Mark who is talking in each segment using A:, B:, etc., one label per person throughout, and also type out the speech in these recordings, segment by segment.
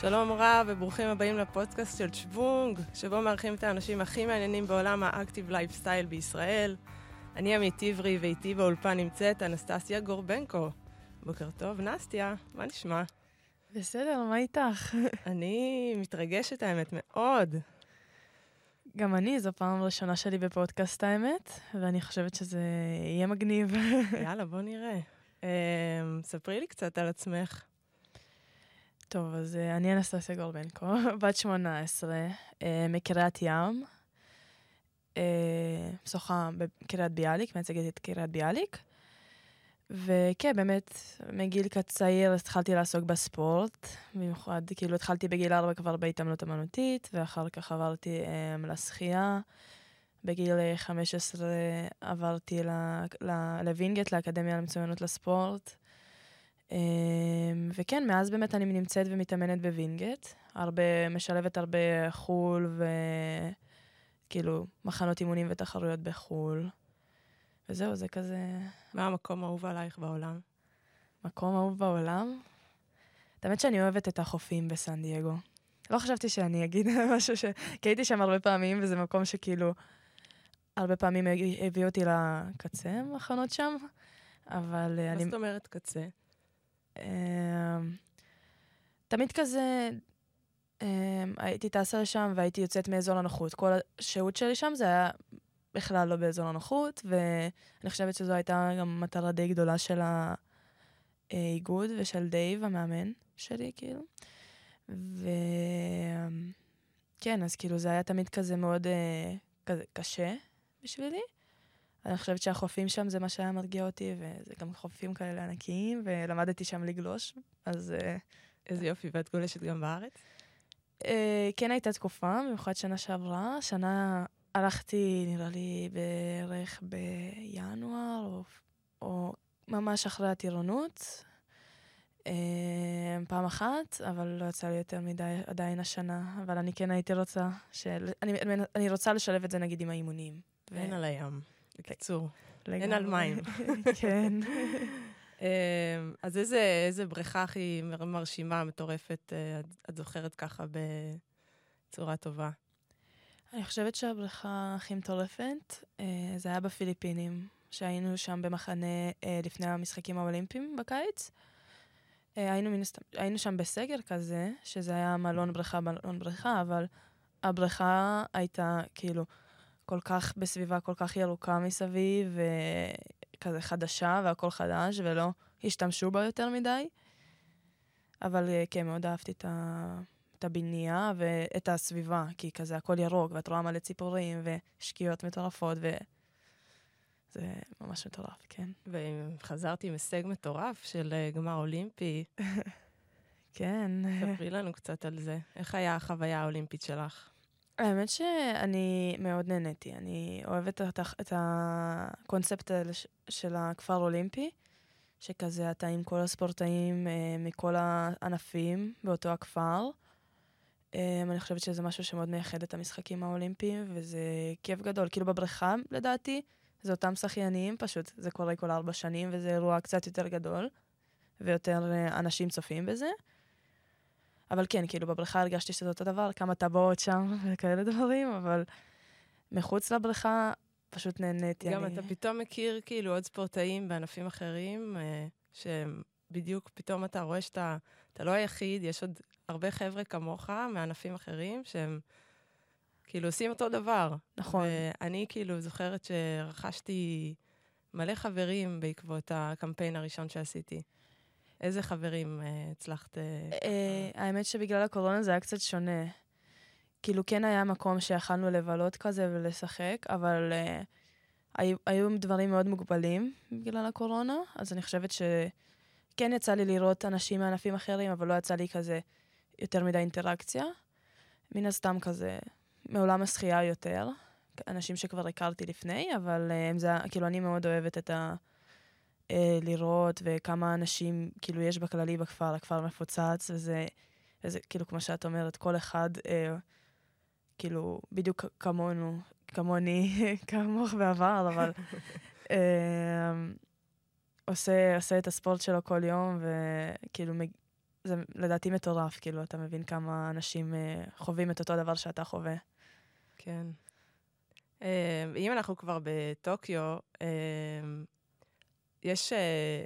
A: שלום רב וברוכים הבאים לפודקאסט של שוונג, שבו מארחים את האנשים הכי מעניינים בעולם ה active lifestyle בישראל. אני עמית עברי ואיתי באולפן נמצאת אנסטסיה גורבנקו. בוקר טוב, נסטיה, מה נשמע?
B: בסדר, מה איתך?
A: אני מתרגשת האמת מאוד.
B: גם אני, זו פעם ראשונה שלי בפודקאסט האמת, ואני חושבת שזה יהיה מגניב.
A: יאללה, בוא נראה. אה, ספרי לי קצת על עצמך.
B: טוב, אז uh, אני אנסטסיה גורבנקו, בת 18, uh, מקריית ים, uh, שוחה בקריית ביאליק, מייצגת את קריית ביאליק. וכן, באמת, מגיל צעיר התחלתי לעסוק בספורט, במיוחד, כאילו התחלתי בגיל 4 כבר בהתעמלות אמנותית, ואחר כך עברתי um, לשחייה. בגיל 15 עברתי לווינגייט, לאקדמיה למצוינות לספורט. אמ, וכן, מאז באמת אני נמצאת ומתאמנת בווינגייט. הרבה, משלבת הרבה חו"ל וכאילו מחנות אימונים ותחרויות בחו"ל. וזהו, זה כזה...
A: מה המקום האהוב עלייך בעולם?
B: מקום אהוב בעולם? האמת שאני אוהבת את החופים בסן דייגו. לא חשבתי שאני אגיד משהו ש... כי הייתי שם הרבה פעמים, וזה מקום שכאילו... הרבה פעמים הביא אותי לקצה, מחנות שם, אבל
A: מה אני... מה זאת אומרת קצה?
B: אמ, תמיד כזה, אמ, הייתי טסה לשם והייתי יוצאת מאזור הנוחות. כל השהות שלי שם זה היה בכלל לא באזור הנוחות, ואני חושבת שזו הייתה גם מטרה די גדולה של האיגוד ושל דייב, המאמן שלי, כאילו. וכן, אז כאילו זה היה תמיד כזה מאוד אה, כזה קשה בשבילי. אני חושבת שהחופים שם זה מה שהיה מרגיע אותי, וזה גם חופים כאלה ענקיים, ולמדתי שם לגלוש, אז... אה,
A: איזה יופי, ואת גולשת גם בארץ?
B: אה, כן הייתה תקופה, במיוחד שנה שעברה. שנה הלכתי, נראה לי, בערך בינואר, או, או ממש אחרי הטירונות. אה, פעם אחת, אבל לא יצא לי יותר מדי עדיין השנה, אבל אני כן הייתי רוצה, של... אני, אני רוצה לשלב את זה נגיד עם האימונים.
A: ואין על הים. בקיצור, אין על מים.
B: כן.
A: אמ, אז איזה, איזה בריכה הכי מרשימה, מטורפת, אה, את זוכרת ככה בצורה טובה?
B: אני חושבת שהבריכה הכי מטורפת, אה, זה היה בפיליפינים, שהיינו שם במחנה אה, לפני המשחקים האולימפיים בקיץ. היינו, מנסת, היינו שם בסגר כזה, שזה היה מלון בריכה, מלון בריכה, אבל הבריכה הייתה כאילו כל כך בסביבה כל כך ירוקה מסביב, וכזה חדשה והכל חדש, ולא השתמשו בה יותר מדי. אבל אה, כן, מאוד אהבתי את, ה... את הבנייה ואת הסביבה, כי כזה הכל ירוק, ואת רואה מלא ציפורים ושקיעות מטורפות, וזה ממש מטורף, כן.
A: וחזרתי עם הישג מטורף של אה, גמר אולימפי.
B: כן.
A: ספרי לנו קצת על זה. איך היה החוויה האולימפית שלך?
B: האמת שאני מאוד נהניתי. אני אוהבת את, את הקונספט של הכפר אולימפי, שכזה אתה עם כל הספורטאים אה, מכל הענפים באותו הכפר. אה, אני חושבת שזה משהו שמאוד מייחד את המשחקים האולימפיים, וזה כיף גדול. כאילו בבריכה, לדעתי, זה אותם שחיינים, פשוט זה קורה כל ארבע שנים, וזה אירוע קצת יותר גדול, ויותר אה, אנשים צופים בזה. אבל כן, כאילו, בבריכה הרגשתי שזה אותו דבר, כמה טבעות שם וכאלה דברים, אבל מחוץ לבריכה פשוט נהניתי.
A: גם אני... אתה פתאום מכיר, כאילו, עוד ספורטאים בענפים אחרים, אה, שהם בדיוק, פתאום אתה רואה שאתה אתה לא היחיד, יש עוד הרבה חבר'ה כמוך מענפים אחרים, שהם כאילו עושים אותו דבר.
B: נכון.
A: ואני כאילו זוכרת שרכשתי מלא חברים בעקבות הקמפיין הראשון שעשיתי. איזה חברים אה, הצלחת? אה,
B: אה, האמת שבגלל הקורונה זה היה קצת שונה. כאילו, כן היה מקום שיכלנו לבלות כזה ולשחק, אבל uh, היו, היו דברים מאוד מוגבלים בגלל הקורונה, אז אני חושבת שכן יצא לי לראות אנשים מענפים אחרים, אבל לא יצא לי כזה יותר מדי אינטראקציה. מן הסתם כזה, מעולם השחייה יותר, אנשים שכבר הכרתי לפני, אבל uh, זה, כאילו, אני מאוד אוהבת את ה... אה, לראות, וכמה אנשים, כאילו, יש בכללי בכפר, הכפר מפוצץ, וזה, וזה כאילו, כמו שאת אומרת, כל אחד, אה, כאילו, בדיוק כמונו, כמוני, כמוך בעבר, אבל אה, עושה, עושה את הספורט שלו כל יום, וכאילו, זה לדעתי מטורף, כאילו, אתה מבין כמה אנשים אה, חווים את אותו דבר שאתה חווה.
A: כן. אה, אם אנחנו כבר בטוקיו, אה, יש, אה,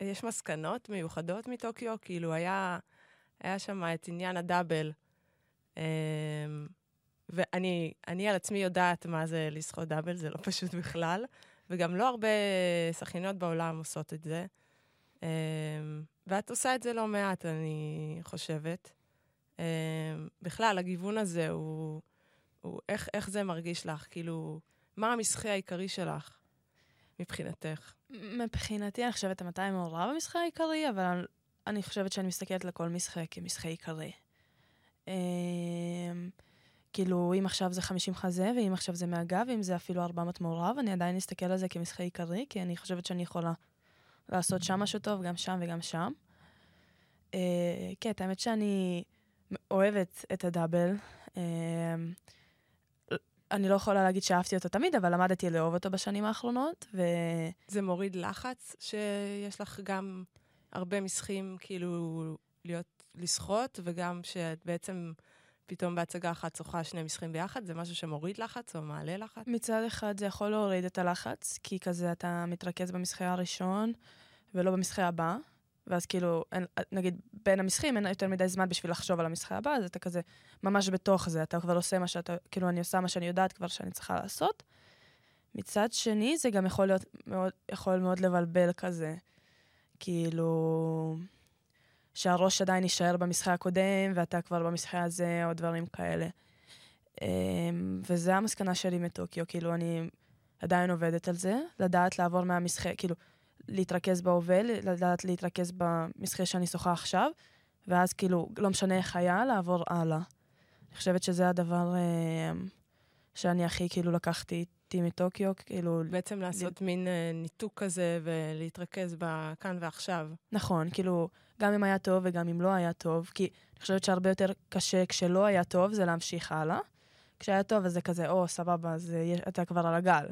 A: יש מסקנות מיוחדות מטוקיו? כאילו, היה, היה שם את עניין הדאבל. אה, ואני אני על עצמי יודעת מה זה לשחות דאבל, זה לא פשוט בכלל. וגם לא הרבה שחיינות בעולם עושות את זה. אה, ואת עושה את זה לא מעט, אני חושבת. אה, בכלל, הגיוון הזה הוא... הוא איך, איך זה מרגיש לך? כאילו, מה המשחי העיקרי שלך מבחינתך?
B: מבחינתי, אני חושבת, מתי מעורב במשחק העיקרי, אבל אני חושבת שאני מסתכלת לכל משחק כמשחק עיקרי. אמ, כאילו, אם עכשיו זה 50 חזה, ואם עכשיו זה מהגב, ואם זה אפילו 400 מעורב, אני עדיין אסתכל על זה כמשחק עיקרי, כי אני חושבת שאני יכולה לעשות שם משהו טוב, גם שם וגם שם. אה, כן, האמת שאני אוהבת את הדאבל. אמ, אני לא יכולה להגיד שאהבתי אותו תמיד, אבל למדתי לאהוב אותו בשנים האחרונות, ו...
A: זה מוריד לחץ שיש לך גם הרבה משחקים, כאילו, להיות, לשחות, וגם שאת בעצם פתאום בהצגה אחת שוחה שני משחקים ביחד? זה משהו שמוריד לחץ או מעלה לחץ?
B: מצד אחד זה יכול להוריד את הלחץ, כי כזה אתה מתרכז במשחק הראשון ולא במשחק הבא, ואז כאילו, אין, נגיד, בין המשחקים אין יותר מדי זמן בשביל לחשוב על המשחק הבא, אז אתה כזה ממש בתוך זה, אתה כבר עושה מה שאתה, כאילו, אני עושה מה שאני יודעת כבר שאני צריכה לעשות. מצד שני, זה גם יכול להיות מאוד, יכול מאוד לבלבל כזה. כאילו, שהראש עדיין יישאר במשחק הקודם, ואתה כבר במשחק הזה, או דברים כאלה. אמ, וזה המסקנה שלי מטוקיו, כאילו, אני עדיין עובדת על זה, לדעת לעבור מהמשחק, כאילו, להתרכז בהווה, לדעת להתרכז במשחק שאני שוחה עכשיו, ואז כאילו, לא משנה איך היה, לעבור הלאה. אני חושבת שזה הדבר אה, שאני הכי כאילו לקחתי איתי מטוקיו, כאילו...
A: בעצם לעשות ל... מין אה, ניתוק כזה ולהתרכז בכאן ועכשיו.
B: נכון, כאילו, גם אם היה טוב וגם אם לא היה טוב, כי אני חושבת שהרבה יותר קשה כשלא היה טוב זה להמשיך הלאה. כשהיה טוב אז זה כזה, או, סבבה, אז אה, אתה כבר על הגל.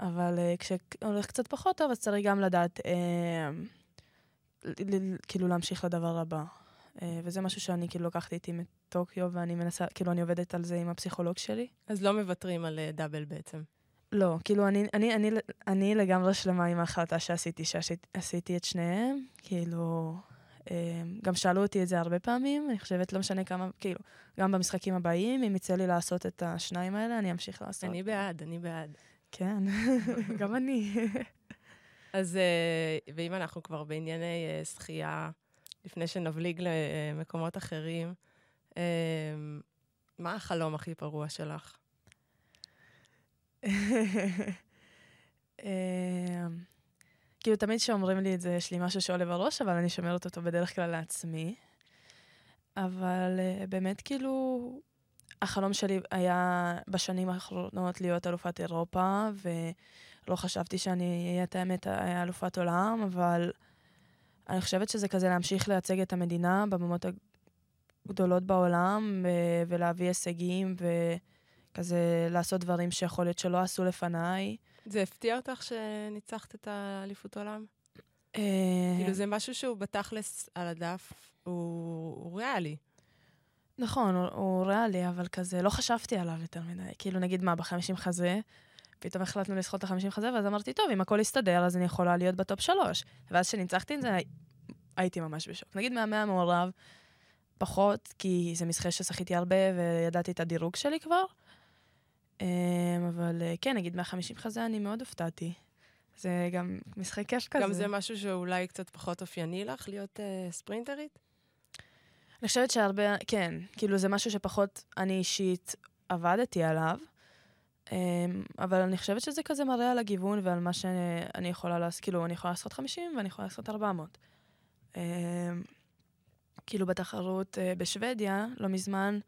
B: אבל uh, כשהולך קצת פחות טוב, אז צריך גם לדעת, uh, כאילו להמשיך לדבר הבא. Uh, וזה משהו שאני כאילו לקחתי איתי מטוקיו, ואני מנסה, כאילו אני עובדת על זה עם הפסיכולוג שלי.
A: אז לא מוותרים על uh, דאבל בעצם.
B: לא, כאילו אני, אני, אני, אני לגמרי שלמה עם ההחלטה שעשיתי, שעשיתי את שניהם, כאילו... גם שאלו אותי את זה הרבה פעמים, אני חושבת, לא משנה כמה, כאילו, גם במשחקים הבאים, אם יצא לי לעשות את השניים האלה, אני אמשיך לעשות.
A: אני בעד, אני בעד.
B: כן, גם אני.
A: אז, אה, ואם אנחנו כבר בענייני אה, שחייה, לפני שנבליג למקומות אחרים, אה, מה החלום הכי פרוע שלך?
B: כאילו, תמיד כשאומרים לי את זה, יש לי משהו שעולה בראש, אבל אני שומרת אותו בדרך כלל לעצמי. אבל באמת, כאילו, החלום שלי היה בשנים האחרונות להיות אלופת אירופה, ולא חשבתי שאני אהיה את האמת אלופת עולם, אבל אני חושבת שזה כזה להמשיך לייצג את המדינה בממות הגדולות בעולם, ולהביא הישגים, וכזה לעשות דברים שיכול להיות שלא עשו לפניי.
A: זה הפתיע אותך שניצחת את האליפות עולם?
B: אה,
A: כאילו זה משהו שהוא בתכלס על הדף, הוא, הוא ריאלי.
B: נכון, הוא, הוא ריאלי, אבל כזה, לא חשבתי עליו יותר מדי. כאילו, נגיד מה, בחמישים חזה, פתאום החלטנו לסחוט את החמישים חזה, ואז אמרתי, טוב, אם הכל יסתדר, אז אני יכולה להיות בטופ שלוש. ואז כשניצחתי את זה, הייתי ממש בשוק. נגיד מהמאה המעורב, פחות, כי זה משחק ששחיתי הרבה וידעתי את הדירוג שלי כבר. אמ, אבל אה, כן, נגיד 150 חזה, אני מאוד הופתעתי. זה גם משחק כיף כזה.
A: גם זה משהו שאולי קצת פחות אופייני לך, להיות uh, ספרינטרית?
B: אני חושבת שהרבה, כן, כאילו זה משהו שפחות אני אישית עבדתי עליו, אמ, אבל אני חושבת שזה כזה מראה על הגיוון ועל מה שאני יכולה לעשות, כאילו, אני יכולה לעשות 50 ואני יכולה לעשות 400. אמ, כאילו בתחרות אה, בשוודיה, לא מזמן,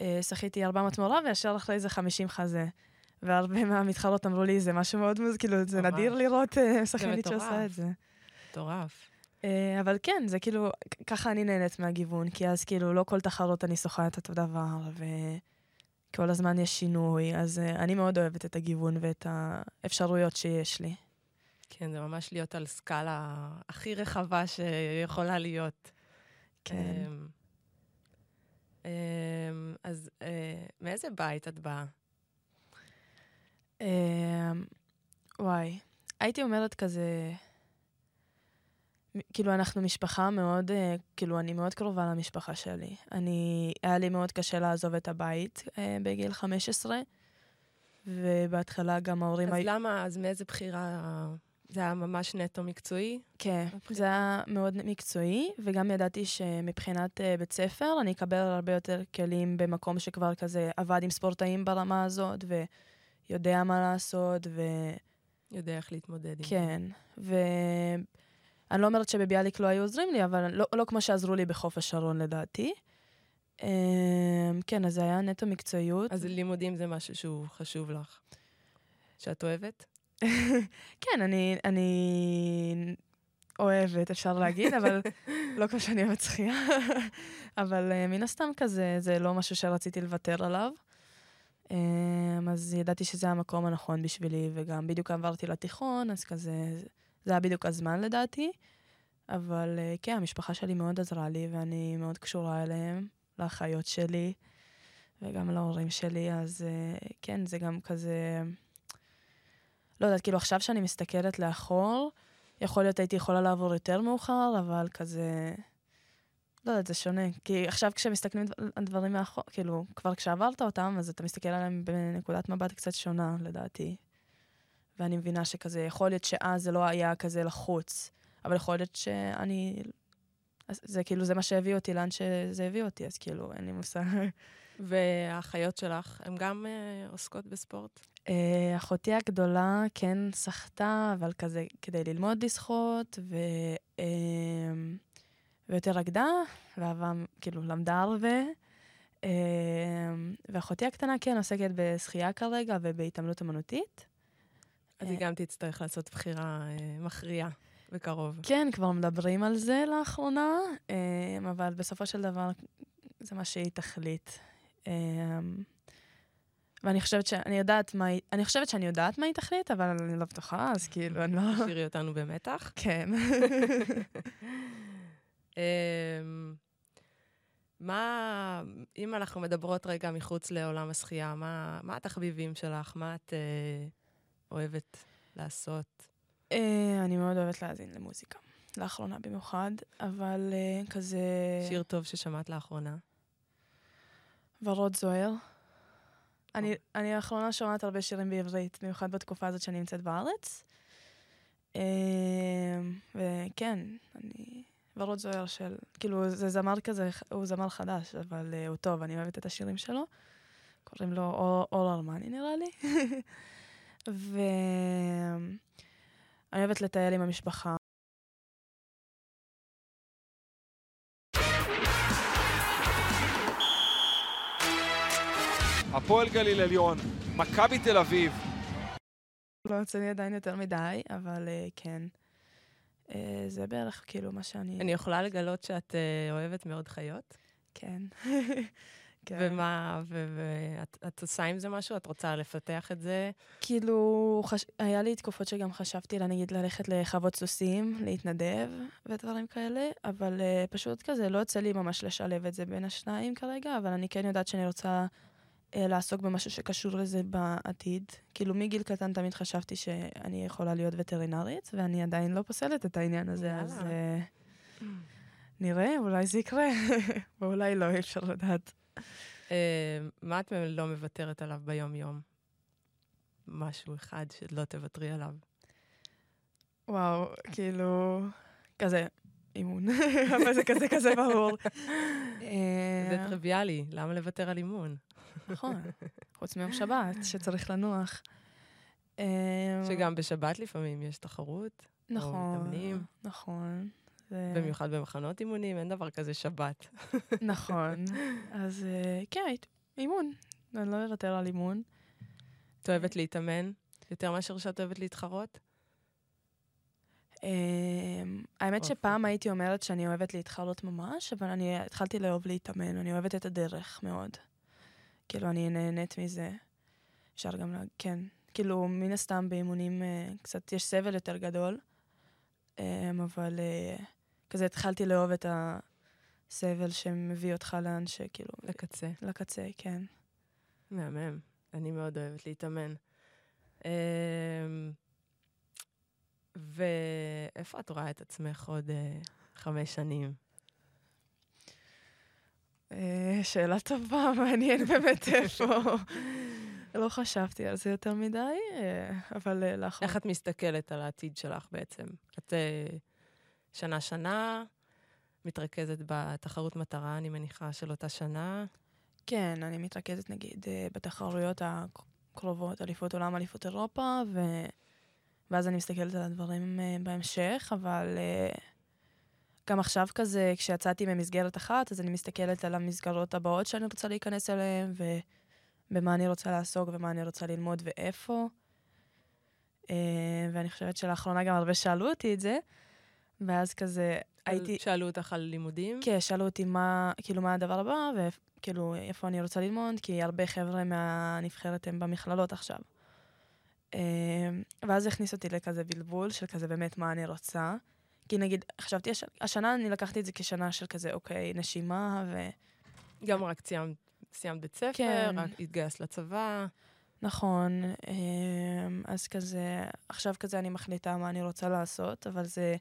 B: אה, שחיתי 400 מעורב, וישר אחרי זה 50 חזה. והרבה מהמתחרות אמרו לי, זה משהו מאוד כאילו, זה נדיר לראות אה, שחיינית שעושה את זה.
A: מטורף.
B: אה, אבל כן, זה כאילו, ככה אני נהנית מהגיוון, כי אז כאילו לא כל תחרות אני שוחה את אותו דבר, וכל הזמן יש שינוי, אז uh, אני מאוד אוהבת את הגיוון ואת האפשרויות שיש לי.
A: כן, זה ממש להיות על סקאלה הכי רחבה שיכולה להיות.
B: כן.
A: אמ, אמ, אז אה, מאיזה בית את באה?
B: אמ, וואי, הייתי אומרת כזה, כאילו, אנחנו משפחה מאוד, אה, כאילו, אני מאוד קרובה למשפחה שלי. אני, היה לי מאוד קשה לעזוב את הבית אה, בגיל 15, ובהתחלה גם ההורים
A: אז
B: היו...
A: למה, אז מאיזה בחירה? זה היה ממש נטו מקצועי?
B: כן,
A: מבחינת-
B: זה היה מאוד מקצועי, וגם ידעתי שמבחינת אה, בית ספר, אני אקבל הרבה יותר כלים במקום שכבר כזה עבד עם ספורטאים ברמה הזאת, ויודע מה לעשות, ו...
A: יודע איך להתמודד עם זה.
B: כן, ואני לא אומרת שבביאליק לא היו עוזרים לי, אבל לא, לא כמו שעזרו לי בחוף השרון לדעתי. אמ, כן, אז זה היה נטו מקצועיות.
A: אז לימודים זה משהו שהוא חשוב לך. שאת אוהבת?
B: כן, אני, אני אוהבת, אפשר להגיד, אבל לא כמו שאני אוהבת שחייה. אבל uh, מן הסתם כזה, זה לא משהו שרציתי לוותר עליו. Um, אז ידעתי שזה המקום הנכון בשבילי, וגם בדיוק עברתי לתיכון, אז כזה, זה היה בדיוק הזמן לדעתי. אבל uh, כן, המשפחה שלי מאוד עזרה לי, ואני מאוד קשורה אליהם, לאחיות שלי, וגם להורים שלי, אז uh, כן, זה גם כזה... לא יודעת, כאילו עכשיו שאני מסתכלת לאחור, יכול להיות הייתי יכולה לעבור יותר מאוחר, אבל כזה... לא יודעת, זה שונה. כי עכשיו כשמסתכלים על דברים מאחור, כאילו, כבר כשעברת אותם, אז אתה מסתכל עליהם בנקודת מבט קצת שונה, לדעתי. ואני מבינה שכזה, יכול להיות שאז זה לא היה כזה לחוץ, אבל יכול להיות שאני... זה כאילו, זה מה שהביא אותי לאן שזה הביא אותי, אז כאילו, אין לי מושג.
A: והאחיות שלך, הן גם אה, עוסקות בספורט?
B: אה, אחותי הגדולה כן שחתה, אבל כזה כדי ללמוד לשחות, ו... אה, ויותר רקדה, ואהבה, כאילו, למדה הרבה. אה, ואחותי הקטנה כן עוסקת בשחייה כרגע ובהתעמלות אמנותית.
A: אז היא גם תצטרך לעשות בחירה אה, מכריעה בקרוב.
B: כן, כבר מדברים על זה לאחרונה, אה, אבל בסופו של דבר זה מה שהיא תחליט. אה, ואני חושבת שאני יודעת מה היא, אני חושבת שאני יודעת מה היא תחליט, אבל אני לא בטוחה, אז כאילו, אני לא...
A: תשאירי אותנו במתח.
B: כן.
A: אמ, מה, אם אנחנו מדברות רגע מחוץ לעולם השחייה, מה, מה התחביבים שלך? מה את אה, אוהבת לעשות?
B: אה, אני מאוד אוהבת להאזין למוזיקה, לאחרונה במיוחד, אבל אה, כזה...
A: שיר טוב ששמעת לאחרונה?
B: ורוד זוהר. אני, אני לאחרונה שומעת הרבה שירים בעברית, במיוחד בתקופה הזאת שאני נמצאת בארץ. אה, וכן, אני... ורוד זוהר של... כאילו, זה זמר כזה, הוא זמר חדש, אבל הוא טוב, אני אוהבת את השירים שלו. קוראים לו אור ארמני, נראה לי. ואני אוהבת לטייל עם המשפחה.
C: הפועל גליל עליון, מכבי תל אביב.
B: לא יוצא לי עדיין יותר מדי, אבל uh, כן. Uh, זה בערך כאילו מה שאני...
A: אני יכולה לגלות שאת אה, אוהבת מאוד חיות?
B: כן. כן.
A: ומה, ואת את עושה עם זה משהו? את רוצה לפתח את זה?
B: כאילו, חש... היה לי תקופות שגם חשבתי, נגיד, ללכת לחוות סוסים, להתנדב ודברים כאלה, אבל uh, פשוט כזה, לא יוצא לי ממש לשלב את זה בין השניים כרגע, אבל אני כן יודעת שאני רוצה uh, לעסוק במשהו שקשור לזה בעתיד. כאילו, מגיל קטן תמיד חשבתי שאני יכולה להיות וטרינרית, ואני עדיין לא פוסלת את העניין הזה,
A: יאללה.
B: אז uh, נראה, אולי זה יקרה, ואולי לא, אי אפשר לדעת.
A: אה, מה את לא מוותרת עליו ביום-יום? משהו אחד שלא תוותרי עליו.
B: וואו, כאילו, כזה, אימון, אבל זה כזה כזה ברור.
A: זה
B: אה,
A: טריוויאלי, למה לוותר על אימון?
B: נכון, חוץ מיום שבת, שצריך לנוח. אה,
A: שגם בשבת לפעמים יש תחרות,
B: נכון,
A: מתאמנים.
B: נכון. זה-
A: במיוחד במחנות אימונים, אין דבר כזה שבת.
B: נכון. אז אה, כן, אימון. אני לא אוותר על אימון.
A: את אוהבת להתאמן יותר מאשר שאת אוהבת להתחרות?
B: אה, האמת
A: אוקיי.
B: שפעם הייתי אומרת שאני אוהבת להתחרות ממש, אבל אני התחלתי לאהוב להתאמן, אני אוהבת את הדרך מאוד. כאילו, אני נהנית מזה. אפשר גם. כן. כאילו, מן הסתם באימונים אה, קצת יש סבל יותר גדול, אה, אבל אה, כזה התחלתי לאהוב את, ה... סבל שמביא אותך לאן שכאילו,
A: לקצה.
B: לקצה, כן.
A: מהמם. אני מאוד אוהבת להתאמן. אמ, ואיפה את רואה את עצמך עוד אה, חמש שנים?
B: אה, שאלה טובה, מעניין באמת איפה. לא חשבתי על זה יותר מדי, אה, אבל לאחרונה...
A: איך את מסתכלת על העתיד שלך בעצם? את שנה-שנה, מתרכזת בתחרות מטרה, אני מניחה, של אותה שנה.
B: כן, אני מתרכזת נגיד אה, בתחרויות הקרובות, אליפות עולם, אליפות אירופה, ו... ואז אני מסתכלת על הדברים אה, בהמשך, אבל אה, גם עכשיו כזה, כשיצאתי ממסגרת אחת, אז אני מסתכלת על המסגרות הבאות שאני רוצה להיכנס אליהן, ובמה אני רוצה לעסוק ומה אני רוצה ללמוד ואיפה. ואני חושבת שלאחרונה גם הרבה שאלו אותי את זה, ואז כזה הייתי...
A: שאלו אותך על לימודים?
B: כן, שאלו אותי מה, כאילו, מה הדבר הבא, וכאילו, איפה אני רוצה ללמוד, כי הרבה חבר'ה מהנבחרת הם במכללות עכשיו. אה, ואז הכניס אותי לכזה בלבול של כזה באמת מה אני רוצה. כי נגיד, חשבתי, הש... השנה אני לקחתי את זה כשנה של כזה, אוקיי, נשימה, ו...
A: גם רק סיימת, סיימת בית ספר,
B: כן.
A: רק התגייסת לצבא.
B: נכון, אה, אז כזה, עכשיו כזה אני מחליטה מה אני רוצה לעשות, אבל זה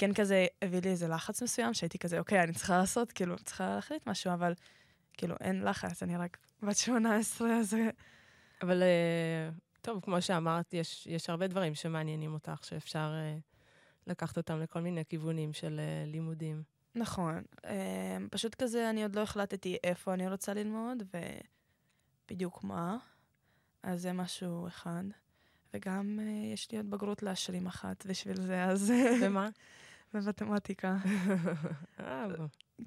B: כן כזה הביא לי איזה לחץ מסוים, שהייתי כזה, אוקיי, אני צריכה לעשות, כאילו, צריכה להחליט משהו, אבל כאילו, אין לחץ, אני רק בת 18, אז...
A: אבל אה, טוב, כמו שאמרת, יש, יש הרבה דברים שמעניינים אותך, שאפשר אה, לקחת אותם לכל מיני כיוונים של אה, לימודים.
B: נכון. פשוט כזה, אני עוד לא החלטתי איפה אני רוצה ללמוד, ובדיוק מה. אז זה משהו אחד. וגם יש לי עוד בגרות להשלים אחת בשביל זה, אז...
A: ומה?
B: במתמטיקה.
A: אה,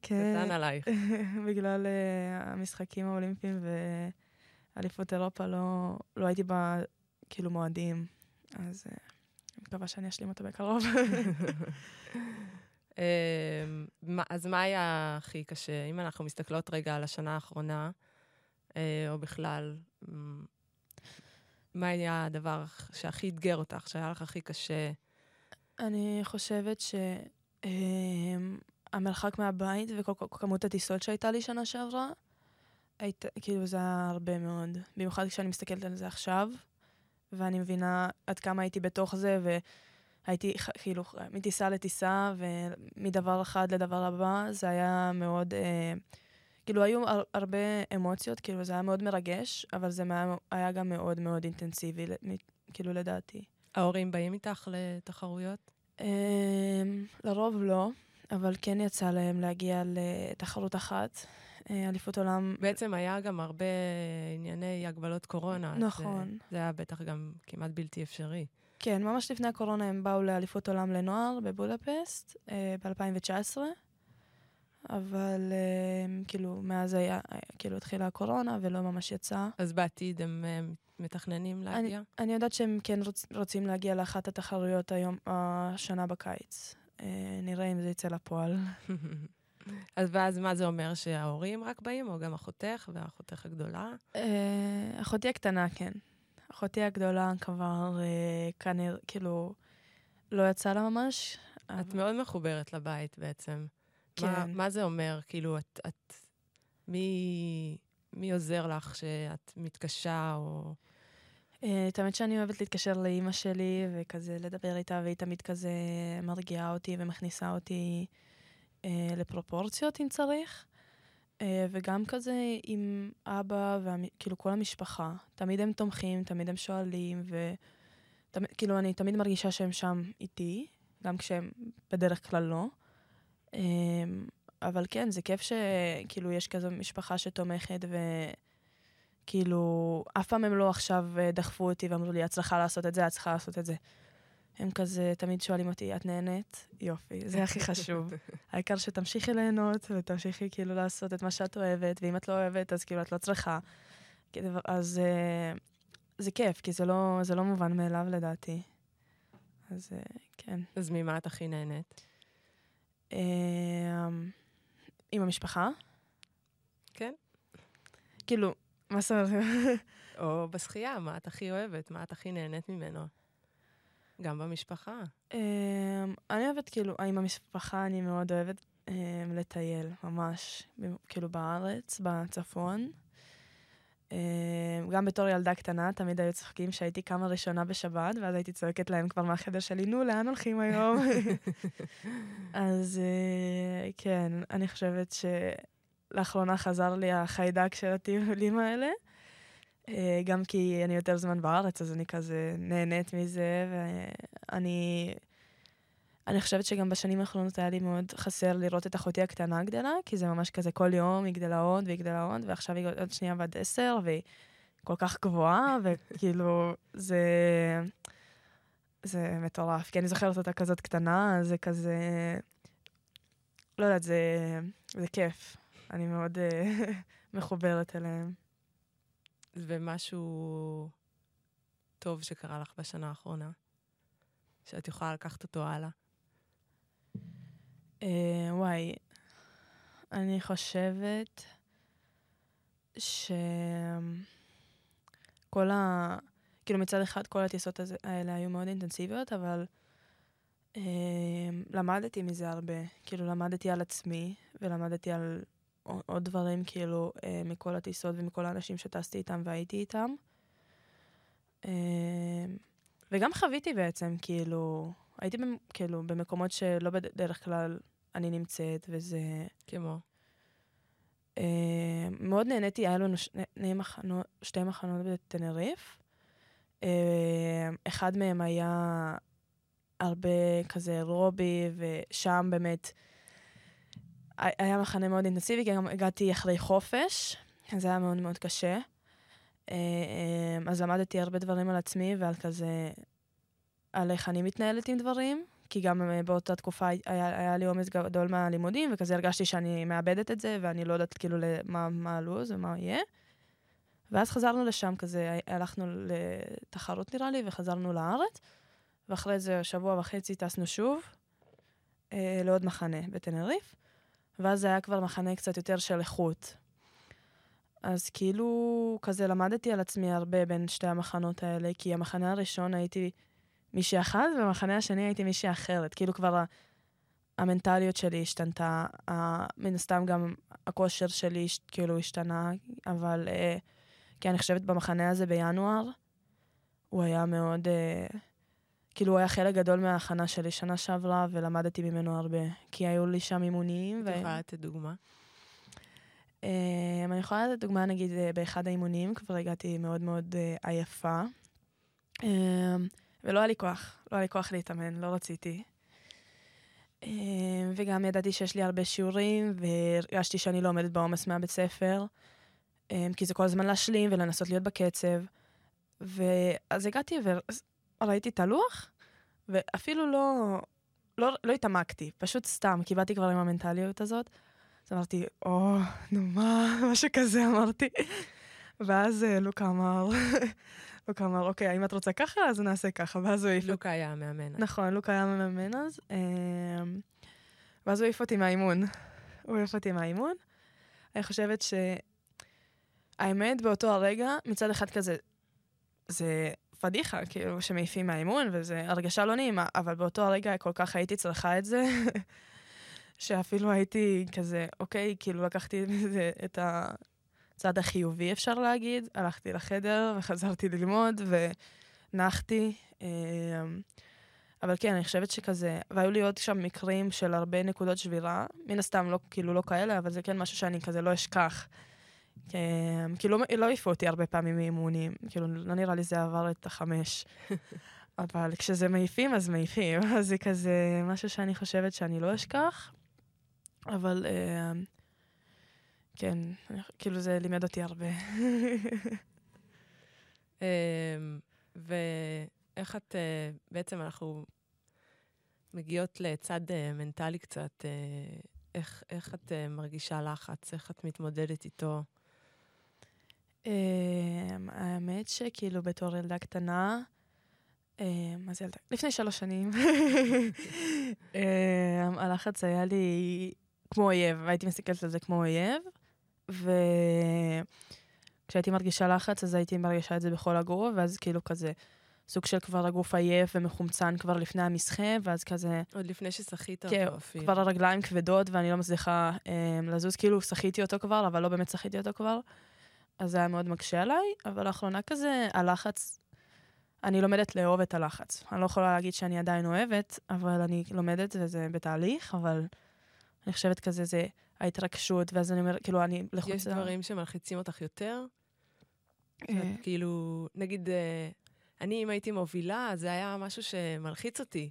B: כן.
A: קטן עלייך.
B: בגלל uh, המשחקים האולימפיים ואליפות אירופה לא, לא הייתי בה כאילו מועדים, אז uh, אני מקווה שאני אשלים אותה בקרוב.
A: אה, מה- אז מה היה הכי קשה? אם אנחנו מסתכלות רגע על השנה האחרונה, אה, או בכלל, מה היה הדבר שהכי אתגר אותך, שהיה לך הכי קשה?
B: אני חושבת שהמרחק מהבית וכמות הטיסות שהייתה לי שנה שעברה, היית, כאילו זה היה הרבה מאוד. במיוחד כשאני מסתכלת על זה עכשיו, ואני מבינה עד כמה הייתי בתוך זה, והייתי כאילו מטיסה לטיסה, ומדבר אחד לדבר הבא, זה היה מאוד... אה, כאילו היו הר- הרבה אמוציות, כאילו זה היה מאוד מרגש, אבל זה היה, היה גם מאוד מאוד אינטנסיבי, כאילו לדעתי.
A: ההורים באים איתך לתחרויות?
B: אמ, לרוב לא, אבל כן יצא להם להגיע לתחרות אחת, אה, אליפות עולם.
A: בעצם היה גם הרבה ענייני הגבלות קורונה.
B: נכון.
A: אה, זה היה בטח גם כמעט בלתי אפשרי.
B: כן, ממש לפני הקורונה הם באו לאליפות עולם לנוער בבודפסט ב-2019, אבל אה, כאילו מאז היה, כאילו התחילה הקורונה ולא ממש יצא.
A: אז בעתיד הם אה, מתכננים להגיע?
B: אני יודעת שהם כן רוצ, רוצים להגיע לאחת התחרויות היום, השנה בקיץ. אה, נראה אם זה יצא לפועל.
A: אז ואז מה זה אומר, שההורים רק באים, או גם אחותך ואחותך הגדולה?
B: אה, אחותי הקטנה, כן. אחותי הגדולה כבר אה, כנראה, כאילו, לא יצא לה ממש.
A: את
B: אבל-
A: מאוד מחוברת לבית בעצם.
B: כן.
A: מה, מה זה אומר? כאילו, את... את מי, מי עוזר לך שאת מתקשה, או...
B: אה, את האמת שאני אוהבת להתקשר לאימא שלי וכזה לדבר איתה, והיא תמיד כזה מרגיעה אותי ומכניסה אותי אה, לפרופורציות אם צריך. אה, וגם כזה עם אבא וכאילו כל המשפחה. תמיד הם תומכים, תמיד הם שואלים, וכאילו אני תמיד מרגישה שהם שם איתי, גם כשהם בדרך כלל לא. אבל כן, זה כיף שכאילו יש כזו משפחה שתומכת ו... כאילו, אף פעם הם לא עכשיו אה, דחפו אותי ואמרו לי, את צריכה לעשות את זה, את צריכה לעשות את זה. הם כזה תמיד שואלים אותי, את נהנית? יופי, זה הכי חשוב. העיקר שתמשיכי ליהנות ותמשיכי כאילו לעשות את מה שאת אוהבת, ואם את לא אוהבת, אז כאילו את לא צריכה. אז אה, זה כיף, כי זה לא, זה לא מובן מאליו לדעתי. אז אה, כן.
A: אז ממה את הכי נהנית?
B: אה, עם המשפחה?
A: כן.
B: כאילו, מה זאת אומרת?
A: או בשחייה, מה את הכי אוהבת? מה את הכי נהנית ממנו? גם במשפחה.
B: אמ, אני אוהבת, כאילו, עם המשפחה אני מאוד אוהבת אה, לטייל, ממש, כאילו בארץ, בצפון. אה, גם בתור ילדה קטנה, תמיד היו צוחקים שהייתי קמה ראשונה בשבת, ואז הייתי צועקת להם כבר מהחדר שלי, נו, לאן הולכים היום? אז אה, כן, אני חושבת שלאחרונה חזר לי החיידק של הטיולים האלה. אה, גם כי אני יותר זמן בארץ, אז אני כזה נהנית מזה, ואני... אני חושבת שגם בשנים האחרונות היה לי מאוד חסר לראות את אחותי הקטנה גדלה, כי זה ממש כזה כל יום היא גדלה עוד והיא גדלה עוד, ועכשיו היא עוד שנייה בת עשר, והיא כל כך גבוהה, וכאילו, זה... זה מטורף, כי אני זוכרת אותה כזאת קטנה, זה כזה... לא יודעת, זה, זה כיף. אני מאוד אה, מחוברת אליהם.
A: ומשהו טוב שקרה לך בשנה האחרונה, שאת יכולה לקחת אותו הלאה.
B: אה, וואי, אני חושבת שכל ה... כאילו מצד אחד כל הטיסות האלה היו מאוד אינטנסיביות, אבל אה, למדתי מזה הרבה. כאילו למדתי על עצמי, ולמדתי על עוד דברים, כאילו, אה, מכל הטיסות ומכל האנשים שטסתי איתם והייתי איתם. אה, וגם חוויתי בעצם, כאילו, הייתי במ- כאילו במקומות שלא בדרך כלל אני נמצאת, וזה...
A: כמו?
B: אה, מאוד נהניתי, היה לנו שני, מחנות, שתי מחנות בטנריף. אה, אחד מהם היה הרבה כזה רובי, ושם באמת היה מחנה מאוד אינטנסיבי, כי גם הגעתי אחרי חופש, זה היה מאוד מאוד קשה. אה, אה, אז למדתי הרבה דברים על עצמי ועל כזה, על איך אני מתנהלת עם דברים, כי גם אה, באותה תקופה היה, היה לי עומס גדול מהלימודים, וכזה הרגשתי שאני מאבדת את זה, ואני לא יודעת כאילו למה, מה הלו"ז ומה יהיה. ואז חזרנו לשם, כזה הלכנו לתחרות נראה לי, וחזרנו לארץ, ואחרי איזה שבוע וחצי טסנו שוב אה, לעוד מחנה בטנריף, ואז זה היה כבר מחנה קצת יותר של איכות. אז כאילו, כזה למדתי על עצמי הרבה בין שתי המחנות האלה, כי המחנה הראשון הייתי מישהי אחת, ובמחנה השני הייתי מישהי אחרת. כאילו כבר המנטליות שלי השתנתה, מן הסתם גם הכושר שלי כאילו השתנה, אבל אה, כי אני חושבת במחנה הזה בינואר, הוא היה מאוד, אה, כאילו הוא היה חלק גדול מההכנה שלי שנה שעברה, ולמדתי ממנו הרבה. כי היו לי שם אימונים.
A: את יכולה לתת דוגמה?
B: Um, אני יכולה לתת דוגמה, נגיד, אה, באחד האימונים, כבר הגעתי מאוד מאוד uh, עייפה, um, ולא היה לי כוח, לא היה לי כוח להתאמן, לא רציתי. Um, וגם ידעתי שיש לי הרבה שיעורים, והרגשתי שאני לא עומדת בעומס מהבית ספר, כי זה כל הזמן להשלים ולנסות להיות בקצב. ואז הגעתי וראיתי את הלוח, ואפילו לא, לא, לא התעמקתי, פשוט סתם, כי באתי כבר עם המנטליות הזאת. אז אמרתי, או, נו מה, משהו כזה אמרתי. ואז אה, לוקה אמר, לוקה אמר, אוקיי, האם את רוצה ככה? אז נעשה ככה. ואז הוא העיף.
A: לוקה היה המאמן.
B: נכון, לוקה היה מאמן אז. אה, ואז הוא העיף אותי מהאימון. הוא העיף אותי מהאימון. אני חושבת ש... האמת, באותו הרגע, מצד אחד כזה, זה פדיחה, כאילו, שמעיפים מהאימון, וזו הרגשה לא נעימה, אבל באותו הרגע כל כך הייתי צריכה את זה, שאפילו הייתי כזה, אוקיי, כאילו לקחתי את הצד החיובי, אפשר להגיד, הלכתי לחדר וחזרתי ללמוד ונחתי. אה, אבל כן, אני חושבת שכזה, והיו לי עוד שם מקרים של הרבה נקודות שבירה, מן הסתם לא, כאילו לא כאלה, אבל זה כן משהו שאני כזה לא אשכח. כן, כאילו לא העיפו אותי הרבה פעמים מאימונים, כאילו לא נראה לי זה עבר את החמש. אבל כשזה מעיפים, אז מעיפים. אז זה כזה משהו שאני חושבת שאני לא אשכח, אבל אה, כן, כאילו זה לימד אותי הרבה.
A: אמ, ואיך את, אה, בעצם אנחנו מגיעות לצד אה, מנטלי קצת, אה, איך, איך את מרגישה לחץ, איך את מתמודדת איתו?
B: אה, האמת שכאילו בתור ילדה קטנה, מה זה ילדה? לפני שלוש שנים, אה, הלחץ היה לי כמו אויב, והייתי מסתכלת על זה כמו אויב, וכשהייתי מרגישה לחץ, אז הייתי מרגישה את זה בכל הגוף, ואז כאילו כזה סוג של כבר הגוף עייף ומחומצן כבר לפני המשחה, ואז כזה,
A: עוד לפני ששחית
B: כן,
A: אותו אפילו.
B: כבר הרגליים כבדות ואני לא מצליחה אה, לזוז, כאילו שחיתי אותו כבר, אבל לא באמת שחיתי אותו כבר. אז זה היה מאוד מקשה עליי, אבל לאחרונה כזה, הלחץ, אני לומדת לאהוב את הלחץ. אני לא יכולה להגיד שאני עדיין אוהבת, אבל אני לומדת וזה בתהליך, אבל אני חושבת כזה, זה ההתרגשות, ואז אני אומרת, כאילו, אני לחוצה.
A: יש דברים שמלחיצים אותך יותר?
B: אה,
A: שאת כאילו, נגיד, אה, אני, אם הייתי מובילה, זה היה משהו שמלחיץ אותי.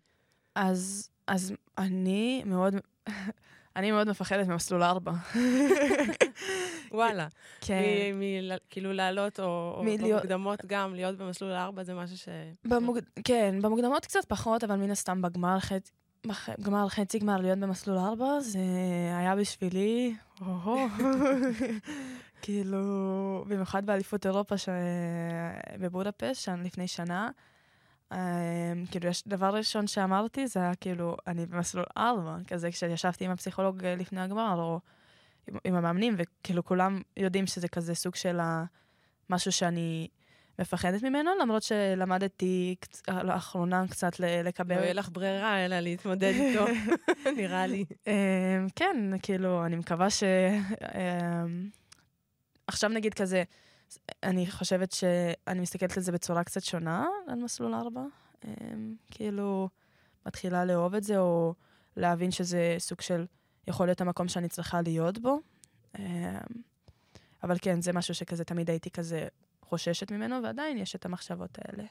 B: אז, אז אני מאוד, אני מאוד מפחדת ממסלול 4.
A: וואלה.
B: כן.
A: כאילו לעלות, או במוקדמות גם, להיות במסלול 4 זה משהו ש...
B: כן, במוקדמות קצת פחות, אבל מן הסתם בגמר חצי, בגמר חצי גמר להיות במסלול 4, זה היה בשבילי, כאילו, במיוחד באליפות אירופה ש... בבודפשט, לפני שנה. Um, כאילו, דבר ראשון שאמרתי, זה היה כאילו, אני במסלול 4, כזה כשישבתי עם הפסיכולוג אה, לפני הגמר, או עם, עם המאמנים, וכאילו כולם יודעים שזה כזה סוג של ה- משהו שאני מפחדת ממנו, למרות שלמדתי קצ... לאחרונה קצת ל-
A: לא
B: לקבל...
A: יהיה לך ברירה אלא להתמודד איתו, נראה לי.
B: אמ, כן, כאילו, אני מקווה ש... אמ, עכשיו נגיד כזה, אני חושבת שאני מסתכלת על זה בצורה קצת שונה, על מסלול 4. אמ, כאילו, מתחילה לאהוב את זה, או להבין שזה סוג של, יכול להיות המקום שאני צריכה להיות בו. אמ, אבל כן, זה משהו שכזה תמיד הייתי כזה חוששת ממנו, ועדיין יש את המחשבות האלה.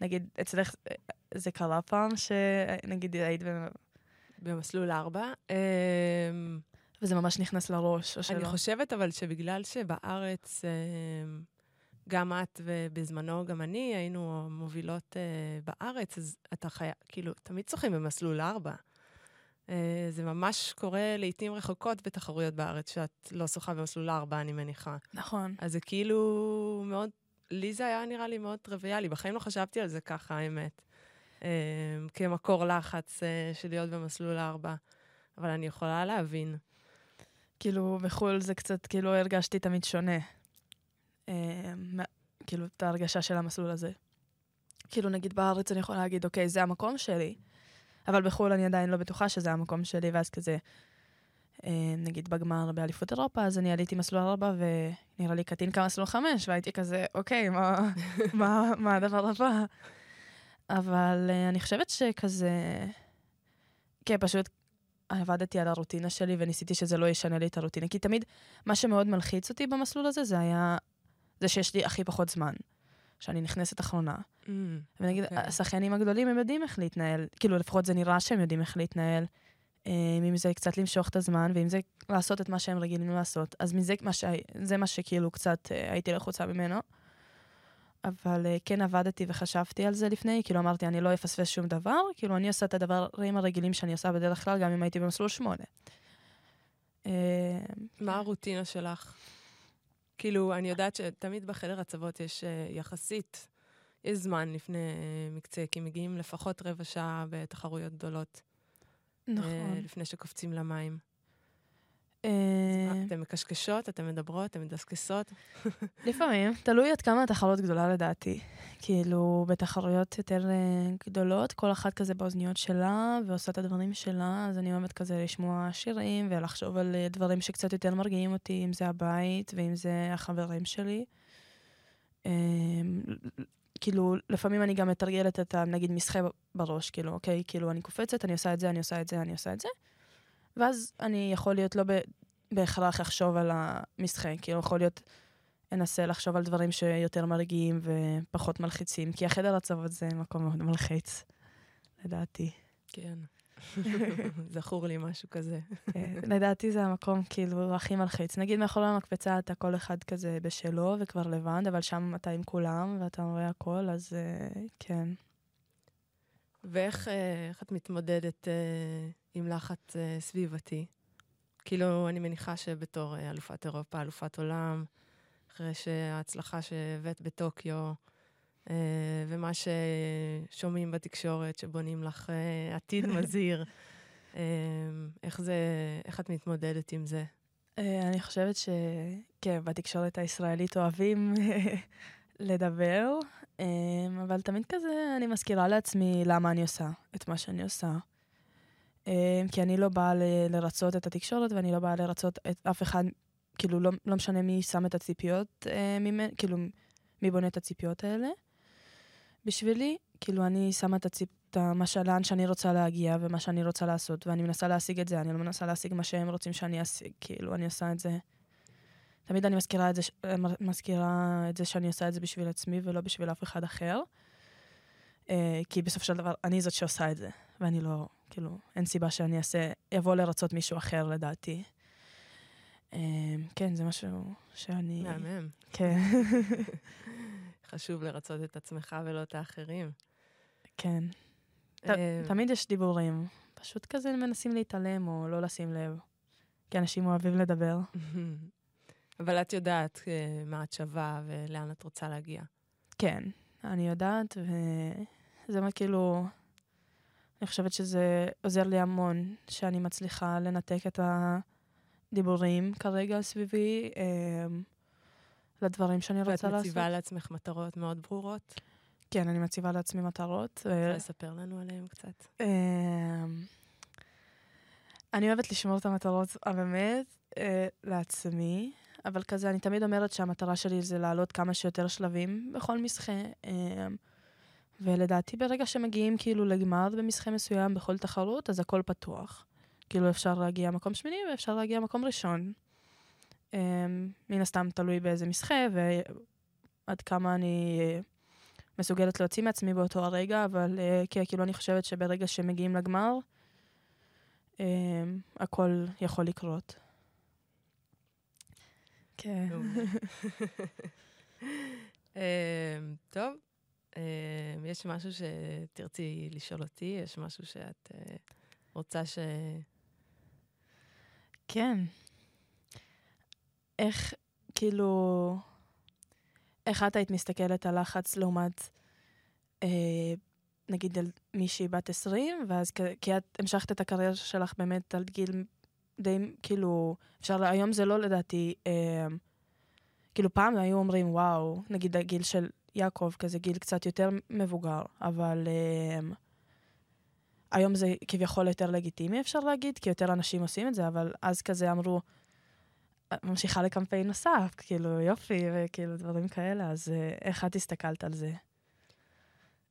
B: נגיד, אצלך אה, זה קרה פעם שנגיד היית
A: במסלול 4.
B: וזה ממש נכנס לראש, או שלא?
A: אני חושבת אבל שבגלל שבארץ, אמ, גם את ובזמנו גם אני היינו מובילות אה, בארץ, אז אתה חייב, כאילו, תמיד שוחים במסלול 4. אה, זה ממש קורה לעיתים רחוקות בתחרויות בארץ, שאת לא שוחה במסלול 4, אני מניחה.
B: נכון.
A: אז זה כאילו מאוד, לי זה היה נראה לי מאוד טריוויאלי, בחיים לא חשבתי על זה ככה, האמת. אה, כמקור לחץ אה, של להיות במסלול 4. אבל אני יכולה להבין.
B: כאילו, בחו"ל זה קצת, כאילו, הרגשתי תמיד שונה. כאילו, את ההרגשה של המסלול הזה. כאילו, נגיד בארץ אני יכולה להגיד, אוקיי, זה המקום שלי, אבל בחו"ל אני עדיין לא בטוחה שזה המקום שלי, ואז כזה, אה, נגיד בגמר באליפות אירופה, אז אני עליתי מסלול 4, ונראה לי קטינקה מסלול 5, והייתי כזה, אוקיי, מה, מה, מה הדבר הבא? אבל אה, אני חושבת שכזה, כן, פשוט עבדתי על הרוטינה שלי וניסיתי שזה לא ישנה לי את הרוטינה, כי תמיד מה שמאוד מלחיץ אותי במסלול הזה, זה היה, זה שיש לי הכי פחות זמן, שאני נכנסת אחרונה. ונגיד,
A: אוקיי.
B: השחיינים הגדולים, הם יודעים איך להתנהל, כאילו, לפחות זה נראה שהם יודעים איך להתנהל. אה, אם זה קצת למשוך את הזמן, ואם זה לעשות את מה שהם רגילים לעשות. אז מזה, מה ש... זה מה שכאילו קצת אה, הייתי לחוצה ממנו. אבל אה, כן עבדתי וחשבתי על זה לפני, כאילו אמרתי, אני לא אפספס שום דבר, כאילו אני עושה את הדברים הרגילים שאני עושה בדרך כלל, גם אם הייתי במסלול שמונה.
A: מה הרוטינה שלך? כאילו, אני יודעת שתמיד בחדר הצוות יש אה, יחסית, יש זמן לפני אה, מקצה, כי מגיעים לפחות רבע שעה בתחרויות גדולות. אה,
B: נכון.
A: לפני שקופצים למים.
B: אה,
A: אתן מקשקשות, אתן מדברות, אתן מדסקסות?
B: לפעמים, תלוי עד כמה התחרות גדולה לדעתי. כאילו, בתחרויות יותר אה, גדולות, כל אחת כזה באוזניות שלה, ועושה את הדברים שלה, אז אני אוהבת כזה לשמוע שירים, ולחשוב על אה, דברים שקצת יותר מרגיעים אותי, אם זה הבית, ואם זה החברים שלי. אה, כאילו, לפעמים אני גם מתרגלת את. נגיד משחה בראש, כאילו, אוקיי, כאילו, אני קופצת, אני עושה את זה, אני עושה את זה, אני עושה את זה. ואז אני יכול להיות לא ב... בהכרח לחשוב על המשחה, כאילו, יכול להיות... אנסה לחשוב על דברים שיותר מרגיעים ופחות מלחיצים, כי החדר הצוות זה מקום מאוד מלחיץ, לדעתי.
A: כן. זכור לי משהו כזה.
B: אה, לדעתי זה המקום כאילו הכי מלחיץ. נגיד מאחורי המקפצה אתה כל אחד כזה בשלו וכבר לבד, אבל שם אתה עם כולם ואתה רואה הכל, אז אה, כן.
A: ואיך אה, את מתמודדת אה, עם לחץ אה, סביבתי? כאילו, אני מניחה שבתור אה, אלופת אירופה, אלופת עולם, אחרי שההצלחה שהבאת בטוקיו, אה, ומה ששומעים בתקשורת, שבונים לך אה, עתיד מזהיר, אה, איך זה, איך את מתמודדת עם זה?
B: אה, אני חושבת שכן, בתקשורת הישראלית אוהבים לדבר, אמ, אבל תמיד כזה אני מזכירה לעצמי למה אני עושה את מה שאני עושה. אמ, כי אני לא באה ל- לרצות את התקשורת ואני לא באה לרצות את אף אחד, כאילו לא, לא משנה מי שם את הציפיות אה, ממני, כאילו מי בונה את הציפיות האלה. בשבילי, כאילו אני שמה את הציפ... את מה לאן שאני רוצה להגיע ומה שאני רוצה לעשות, ואני מנסה להשיג את זה, אני לא מנסה להשיג מה שהם רוצים שאני אשיג, כאילו, אני עושה את זה. תמיד אני מזכירה את זה, ש- מזכירה את זה שאני עושה את זה בשביל עצמי ולא בשביל אף אחד אחר. אה, כי בסופו של דבר, אני זאת שעושה את זה, ואני לא, כאילו, אין סיבה שאני אעשה, אבוא לרצות מישהו אחר לדעתי. אה, כן, זה משהו שאני...
A: מהמם.
B: כן,
A: חשוב לרצות את עצמך ולא את האחרים.
B: כן.
A: אה,
B: תמיד יש דיבורים. פשוט כזה מנסים להתעלם או לא לשים לב. כי אנשים אוהבים לדבר.
A: אבל את יודעת אה, מה את שווה ולאן את רוצה להגיע.
B: כן, אני יודעת, וזה מה כאילו... אני חושבת שזה עוזר לי המון, שאני מצליחה לנתק את הדיבורים כרגע סביבי אמ, לדברים שאני
A: ואת
B: רוצה לעשות.
A: מציבה לעצמך מטרות מאוד ברורות.
B: כן, אני מציבה לעצמי מטרות.
A: רוצה לספר לנו עליהן קצת?
B: אמ, אני אוהבת לשמור את המטרות, באמת, אה, לעצמי, אבל כזה, אני תמיד אומרת שהמטרה שלי זה לעלות כמה שיותר שלבים בכל משחה. אמ, ולדעתי ברגע שמגיעים כאילו לגמר במשחה מסוים בכל תחרות, אז הכל פתוח. כאילו אפשר להגיע מקום שמיני ואפשר להגיע מקום ראשון. אמ, מן הסתם תלוי באיזה משחה ועד כמה אני מסוגלת להוציא מעצמי באותו הרגע, אבל אה, כן, כאילו אני חושבת שברגע שמגיעים לגמר, אמ, הכל יכול לקרות. כן.
A: אמ, טוב, אמ, יש משהו שתרצי לשאול אותי? יש משהו שאת אה, רוצה ש...
B: כן. איך, כאילו, איך את היית מסתכלת על לחץ לעומת, אה, נגיד, על מישהי בת 20, ואז כי את המשכת את הקריירה שלך באמת על גיל די, כאילו, אפשר, היום זה לא לדעתי, אה, כאילו, פעם היו אומרים, וואו, נגיד הגיל של יעקב, כזה גיל קצת יותר מבוגר, אבל... אה, היום זה כביכול יותר לגיטימי, אפשר להגיד, כי יותר אנשים עושים את זה, אבל אז כזה אמרו, ממשיכה לקמפיין נוסף, כאילו, יופי, וכאילו דברים כאלה, אז אה, איך את הסתכלת על זה?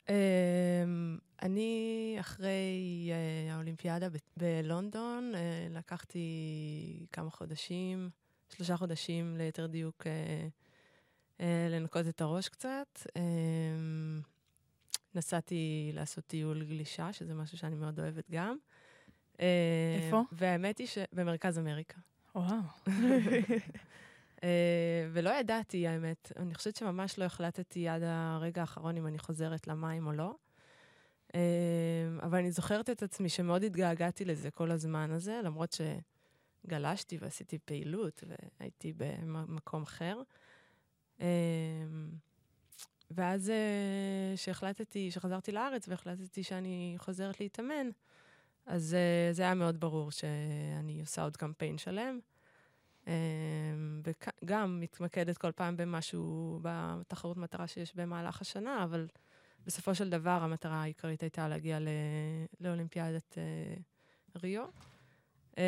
A: אמ, אני, אחרי אה, האולימפיאדה בלונדון, אה, לקחתי כמה חודשים, שלושה חודשים ליתר דיוק, אה, לנקות את הראש קצת. אמ, נסעתי לעשות טיול גלישה, שזה משהו שאני מאוד אוהבת גם. אה,
B: איפה?
A: והאמת היא שבמרכז אמריקה.
B: וואו.
A: אה, ולא ידעתי, האמת. אני חושבת שממש לא החלטתי עד הרגע האחרון אם אני חוזרת למים או לא. אה, אבל אני זוכרת את עצמי שמאוד התגעגעתי לזה כל הזמן הזה, למרות שגלשתי ועשיתי פעילות והייתי במקום אחר. אה, ואז כשהחלטתי, כשחזרתי לארץ והחלטתי שאני חוזרת להתאמן, אז זה היה מאוד ברור שאני עושה עוד קמפיין שלם. אה, וגם מתמקדת כל פעם במשהו, בתחרות מטרה שיש במהלך השנה, אבל בסופו של דבר המטרה העיקרית הייתה להגיע לאולימפיאדת אה, ריו. אה,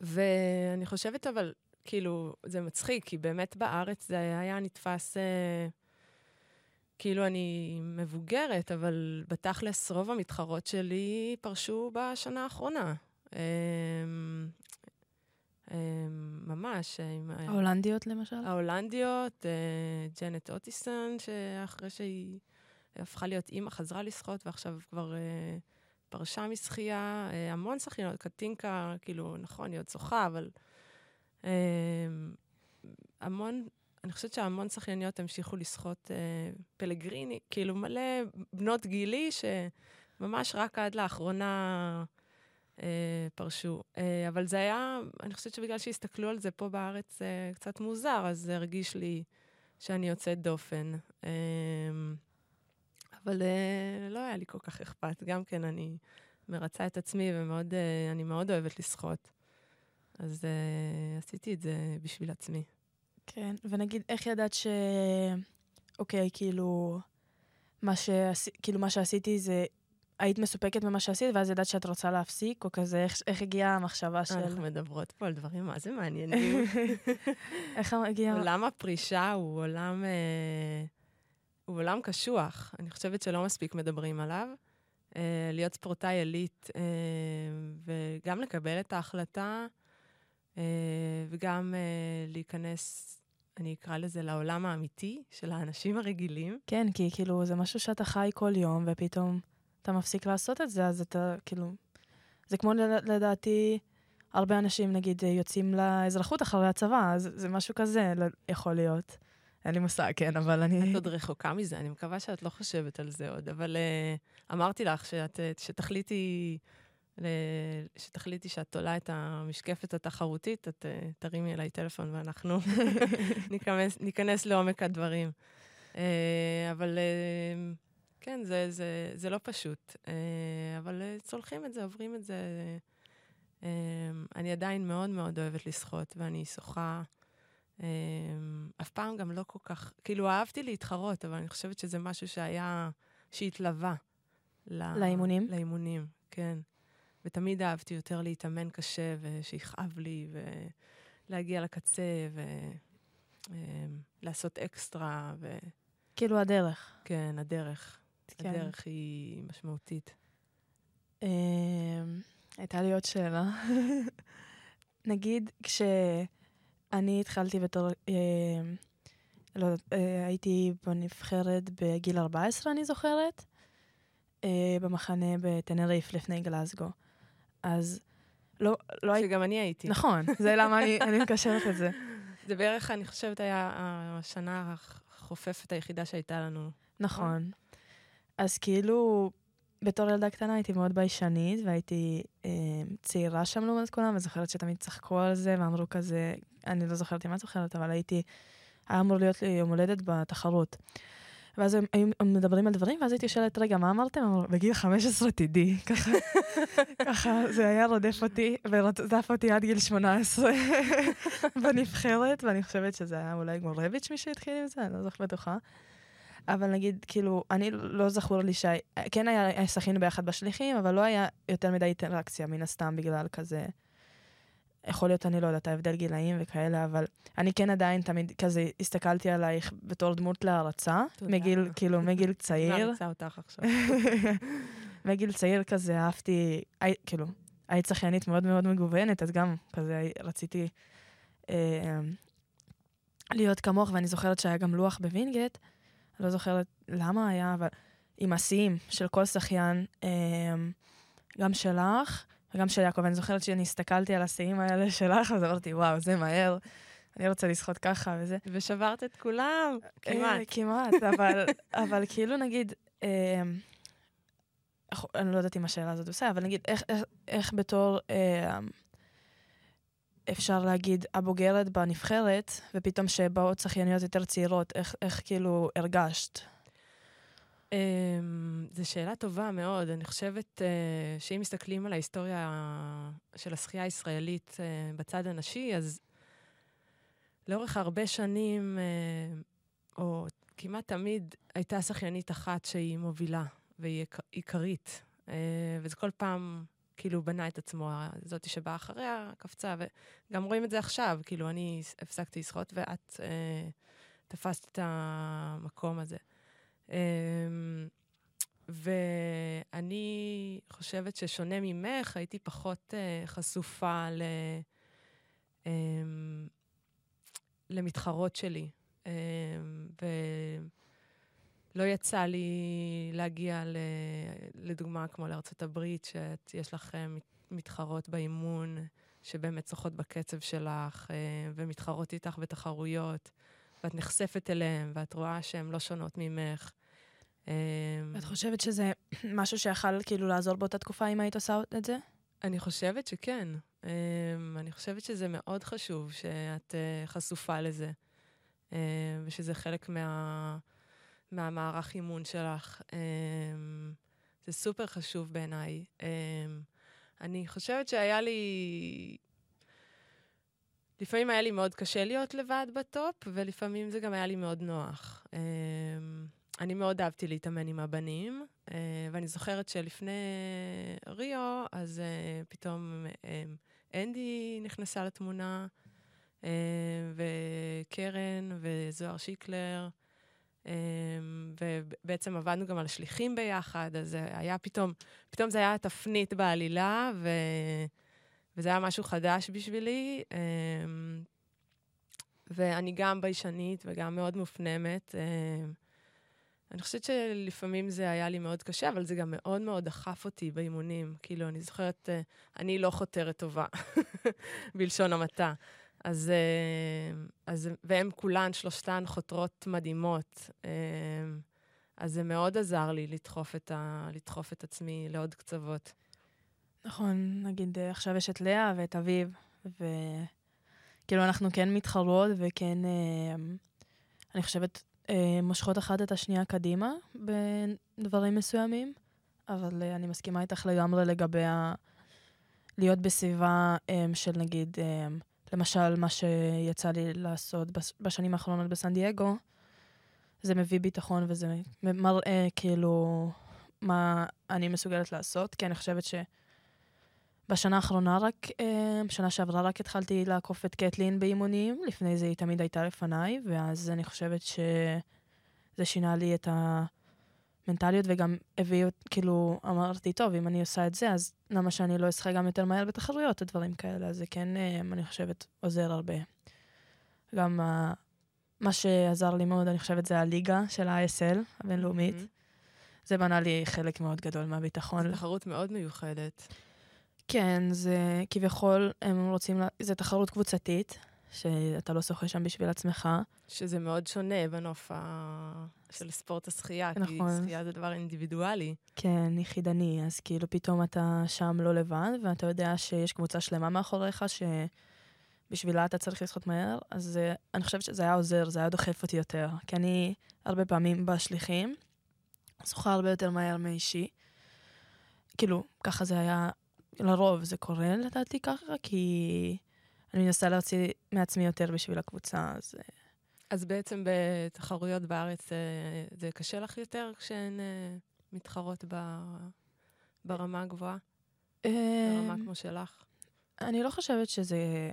A: ואני חושבת אבל, כאילו, זה מצחיק, כי באמת בארץ זה היה נתפס אה, כאילו אני מבוגרת, אבל בתכלס רוב המתחרות שלי פרשו בשנה האחרונה. אה, ממש. אה, עם, אה,
B: ההולנדיות למשל?
A: ההולנדיות, אה, ג'נט אוטיסון, שאחרי שהיא הפכה להיות אימא, חזרה לשחות, ועכשיו כבר פרשה משחייה. המון שחיינות, קטינקה, כאילו, נכון, היא עוד שוחה, אבל המון, אני חושבת שהמון שחייניות המשיכו לשחות פלגריני, כאילו מלא בנות גילי, שממש רק עד לאחרונה... אה, פרשו. אה, אבל זה היה, אני חושבת שבגלל שהסתכלו על זה פה בארץ אה, קצת מוזר, אז זה הרגיש לי שאני יוצאת דופן. אה, אבל אה, לא היה לי כל כך אכפת. גם כן, אני מרצה את עצמי ומאוד, אני מאוד אוהבת לשחות. אז עשיתי את זה בשביל עצמי.
B: כן, ונגיד, איך ידעת ש... אוקיי, כאילו, מה, שעשי... כאילו, מה שעשיתי זה... היית מסופקת ממה שעשית, ואז ידעת שאת רוצה להפסיק, או כזה, איך, איך הגיעה המחשבה של...
A: אנחנו מדברות פה על דברים מה זה מעניינים.
B: איך הגיעה...
A: עולם הפרישה הוא עולם, אה, הוא עולם קשוח. אני חושבת שלא מספיק מדברים עליו. אה, להיות ספורטאי עילית אה, וגם לקבל את ההחלטה אה, וגם אה, להיכנס, אני אקרא לזה, לעולם האמיתי של האנשים הרגילים.
B: כן, כי כאילו, זה משהו שאתה חי כל יום, ופתאום אתה מפסיק לעשות את זה, אז אתה כאילו... זה כמו לד- לדעתי, הרבה אנשים, נגיד, יוצאים לאזרחות אחרי הצבא, אז זה משהו כזה ל- יכול להיות. אין לי מושג, כן, אבל אני...
A: את עוד רחוקה מזה, אני מקווה שאת לא חושבת על זה עוד, אבל uh, אמרתי לך שאת, uh, שתחליטי, שתחליטי שאת תולה את המשקפת התחרותית, את uh, תרימי אליי טלפון ואנחנו ניכנס, ניכנס לעומק הדברים. אבל כן, זה, זה, זה לא פשוט, uh, אבל uh, צולחים את זה, עוברים את זה. Uh, אני עדיין מאוד מאוד אוהבת לשחות, ואני שוחה... אף פעם גם לא כל כך, כאילו אהבתי להתחרות, אבל אני חושבת שזה משהו שהיה, שהתלווה.
B: לאימונים?
A: לאימונים, כן. ותמיד אהבתי יותר להתאמן קשה, ושיכאב לי, ולהגיע לקצה, ולעשות אקסטרה, ו...
B: כאילו הדרך.
A: כן, הדרך.
B: כן.
A: הדרך היא משמעותית.
B: Um, הייתה לי עוד שאלה. נגיד, כש... אני התחלתי בתור, אה, לא יודעת, אה, הייתי בנבחרת בגיל 14, אני זוכרת, אה, במחנה בטנריף לפני גלסגו. אז לא, לא הייתי...
A: שגם אני הייתי.
B: נכון, זה למה אני, אני מקשרת את זה.
A: זה בערך, אני חושבת, היה השנה החופפת היחידה שהייתה לנו.
B: נכון. אז כאילו, בתור ילדה קטנה הייתי מאוד ביישנית, והייתי אה, צעירה שם לעומת כולם, וזוכרת שתמיד צחקו על זה, ואמרו כזה, אני לא זוכרת אם את זוכרת, אבל הייתי, היה אמור להיות לי יום הולדת בתחרות. ואז הם היו מדברים על דברים, ואז הייתי שואלת, רגע, מה אמרתם? אמרו, בגיל 15 תדעי. ככה, ככה זה היה רודף אותי, ורדף אותי עד גיל 18 בנבחרת, ואני חושבת שזה היה אולי גורביץ' מי שהתחיל עם זה, אני לא זוכרת בטוחה. אבל נגיד, כאילו, אני לא זכור לי ש... כן היה, שחינו ביחד בשליחים, אבל לא היה יותר מדי אינטראקציה, מן הסתם, בגלל כזה... יכול להיות, אני לא יודעת, ההבדל גילאים וכאלה, אבל אני כן עדיין תמיד כזה הסתכלתי עלייך בתור דמות להערצה. מגיל, כאילו, מגיל צעיר.
A: מעריצה אותך עכשיו.
B: מגיל צעיר כזה אהבתי, הי, כאילו, היית שחיינית מאוד מאוד מגוונת, אז גם כזה רציתי אה, להיות כמוך, ואני זוכרת שהיה גם לוח בווינגייט, לא זוכרת למה היה, אבל עם השיאים של כל שחיין, אה, גם שלך וגם של יעקב. אני זוכרת שאני הסתכלתי על השיאים האלה שלך, אז אמרתי, וואו, זה מהר, אני רוצה לשחות ככה וזה.
A: ושברת את כולם, כמעט.
B: אה, כמעט, אבל, אבל כאילו נגיד, אה, אני לא יודעת אם השאלה הזאת עושה, אבל נגיד, איך, איך, איך בתור... אה, אפשר להגיד, הבוגרת בנבחרת, ופתאום שבאות שחייניות יותר צעירות, איך, איך כאילו הרגשת?
A: Um, זו שאלה טובה מאוד. אני חושבת uh, שאם מסתכלים על ההיסטוריה של השחייה הישראלית uh, בצד הנשי, אז לאורך הרבה שנים, uh, או כמעט תמיד, הייתה שחיינית אחת שהיא מובילה והיא עיקרית. Uh, וזה כל פעם כאילו בנה את עצמו, זאתי שבאה אחריה, קפצה, וגם רואים את זה עכשיו, כאילו, אני הפסקתי לשחות ואת אה, תפסת את המקום הזה. אה, ואני חושבת ששונה ממך, הייתי פחות אה, חשופה ל, אה, למתחרות שלי. אה, ולא יצא לי להגיע, ל, לדוגמה, כמו לארצות הברית, שיש לך אה, מתחרות באימון, שבאמת שוחות בקצב שלך, אה, ומתחרות איתך בתחרויות, ואת נחשפת אליהן, ואת רואה שהן לא שונות ממך.
B: את חושבת שזה משהו שיכול כאילו לעזור באותה תקופה אם היית עושה את זה?
A: אני חושבת שכן. אני חושבת שזה מאוד חשוב שאת חשופה לזה, ושזה חלק מה... מהמערך אימון שלך. זה סופר חשוב בעיניי. אני חושבת שהיה לי... לפעמים היה לי מאוד קשה להיות לבד בטופ, ולפעמים זה גם היה לי מאוד נוח. אה, אני מאוד אהבתי להתאמן עם הבנים, אה, ואני זוכרת שלפני ריו, אז אה, פתאום אנדי נכנסה לתמונה, אה, וקרן וזוהר שיקלר, ובעצם עבדנו גם על שליחים ביחד, אז זה היה פתאום, פתאום זה היה תפנית בעלילה, ו... וזה היה משהו חדש בשבילי. אה, ואני גם ביישנית וגם מאוד מופנמת. אה, אני חושבת שלפעמים זה היה לי מאוד קשה, אבל זה גם מאוד מאוד דחף אותי באימונים. כאילו, אני זוכרת, אה, אני לא חותרת טובה, בלשון המעטה. אז, אה, אז, והן כולן, שלושתן חותרות מדהימות. אה, אז זה מאוד עזר לי לדחוף את, ה, לדחוף את עצמי לעוד קצוות.
B: נכון, נגיד אה, עכשיו יש את לאה ואת אביב, וכאילו אנחנו כן מתחרות וכן, אני חושבת, מושכות אחת את השנייה קדימה בדברים מסוימים, אבל אני מסכימה איתך לגמרי לגבי ה... להיות בסביבה של נגיד, למשל, מה שיצא לי לעשות בש- בשנים האחרונות בסן דייגו, זה מביא ביטחון וזה מראה כאילו מה אני מסוגלת לעשות, כי אני חושבת ש... בשנה האחרונה רק, אה, בשנה שעברה רק התחלתי לעקוף את קטלין באימונים, לפני זה היא תמיד הייתה לפניי, ואז אני חושבת שזה שינה לי את המנטליות וגם הביא, אות- כאילו, אמרתי, טוב, אם אני עושה את זה, אז למה שאני לא אשחק גם יותר מהר בתחרויות, דברים כאלה, אז זה כן, אה, אני חושבת, עוזר הרבה. גם אה, מה שעזר לי מאוד, אני חושבת, זה הליגה של ה-ISL, הבינלאומית.
A: מהמם.
B: זה בנה לי חלק מאוד גדול מהביטחון.
A: זו תחרות מאוד מיוחדת.
B: כן, זה כביכול, הם רוצים, לה- זה תחרות קבוצתית, שאתה לא שוחה שם בשביל עצמך.
A: שזה מאוד שונה בנוף ה... של ספורט השחייה, כי
B: נכון.
A: שחייה זה דבר אינדיבידואלי.
B: כן, יחידני, אז כאילו פתאום אתה שם לא לבד, ואתה יודע שיש קבוצה שלמה מאחוריך, שבשבילה אתה צריך לשחות מהר, אז אני חושבת שזה היה עוזר, זה היה דוחף אותי יותר. כי אני הרבה פעמים בשליחים, שוחה הרבה יותר מהר מאישי. כאילו, ככה זה היה, לרוב זה קורה לדעתי ככה, כי אני מנסה להוציא מעצמי יותר בשביל הקבוצה, אז... אה,
A: אז בעצם בתחרויות בארץ אה, זה קשה לך יותר כשהן אה, מתחרות ב... ברמה הגבוהה, ברמה
B: אמ,
A: כמו שלך?
B: אני לא חושבת שזה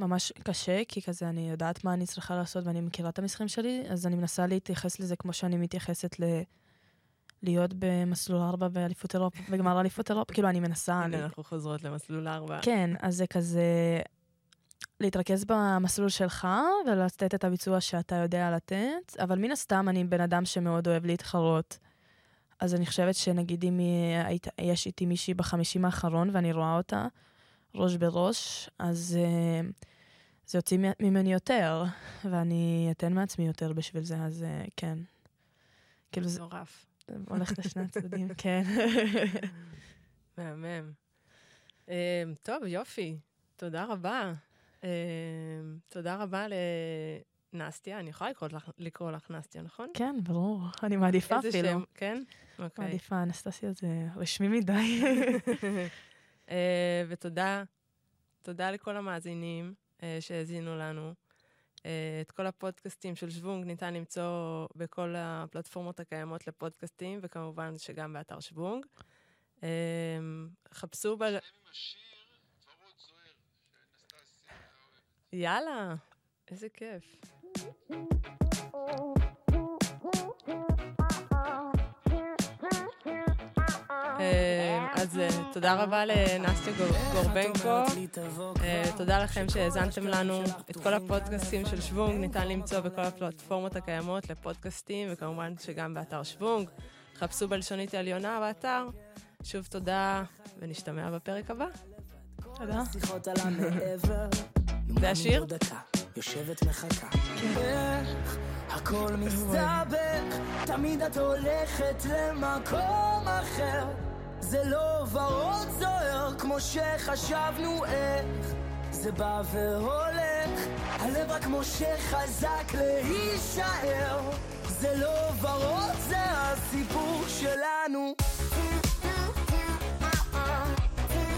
B: ממש קשה, כי כזה אני יודעת מה אני צריכה לעשות ואני מכירה את המשחקים שלי, אז אני מנסה להתייחס לזה כמו שאני מתייחסת ל... להיות במסלול 4 באליפות אירופה, בגמר אליפות אירופה, כאילו אני מנסה. אני...
A: הנה, אנחנו חוזרות למסלול ארבע.
B: כן, אז זה כזה להתרכז במסלול שלך ולתת את הביצוע שאתה יודע לתת, אבל מן הסתם אני בן אדם שמאוד אוהב להתחרות. אז אני חושבת שנגיד אם יש איתי מישהי בחמישים האחרון ואני רואה אותה ראש בראש, אז uh, זה יוציא מ- ממני יותר, ואני אתן מעצמי יותר בשביל זה, אז uh, כן. כאילו זה
A: מטורף.
B: הולך לשני הצדדים, כן.
A: מהמם. אה, טוב, יופי. תודה רבה. אה, תודה רבה לנסטיה. אני יכולה לקרוא לך, לקרוא לך נסטיה, נכון?
B: כן, ברור, אני מעדיפה
A: איזה
B: אפילו.
A: שם? כן? אוקיי.
B: מעדיפה, אנסטסיה זה רשמי מדי.
A: אה, ותודה, תודה לכל המאזינים אה, שהאזינו לנו. אה, את כל הפודקאסטים של שוונג ניתן למצוא בכל הפלטפורמות הקיימות לפודקאסטים, וכמובן שגם באתר שוונג. אה, חפשו ב... יאללה, איזה כיף. אה, אז אה, תודה רבה לנסטיה גור- גורבנקו. אה, תודה לכם שהאזנתם לנו. את כל הפודקאסטים של שוונג ניתן למצוא בכל הפלטפורמות הקיימות לפודקאסטים, וכמובן שגם באתר שוונג. חפשו בלשונית העליונה באתר. שוב תודה, ונשתמע בפרק הבא.
B: תודה.
A: זה השיר?
D: יושבת מחכה. איך הכל מסתבך, תמיד את הולכת למקום אחר. זה לא ורוד זוהר כמו שחשבנו איך. זה בא והולך, הלב רק משה חזק להישאר. זה לא ורוד, זה הסיפור שלנו.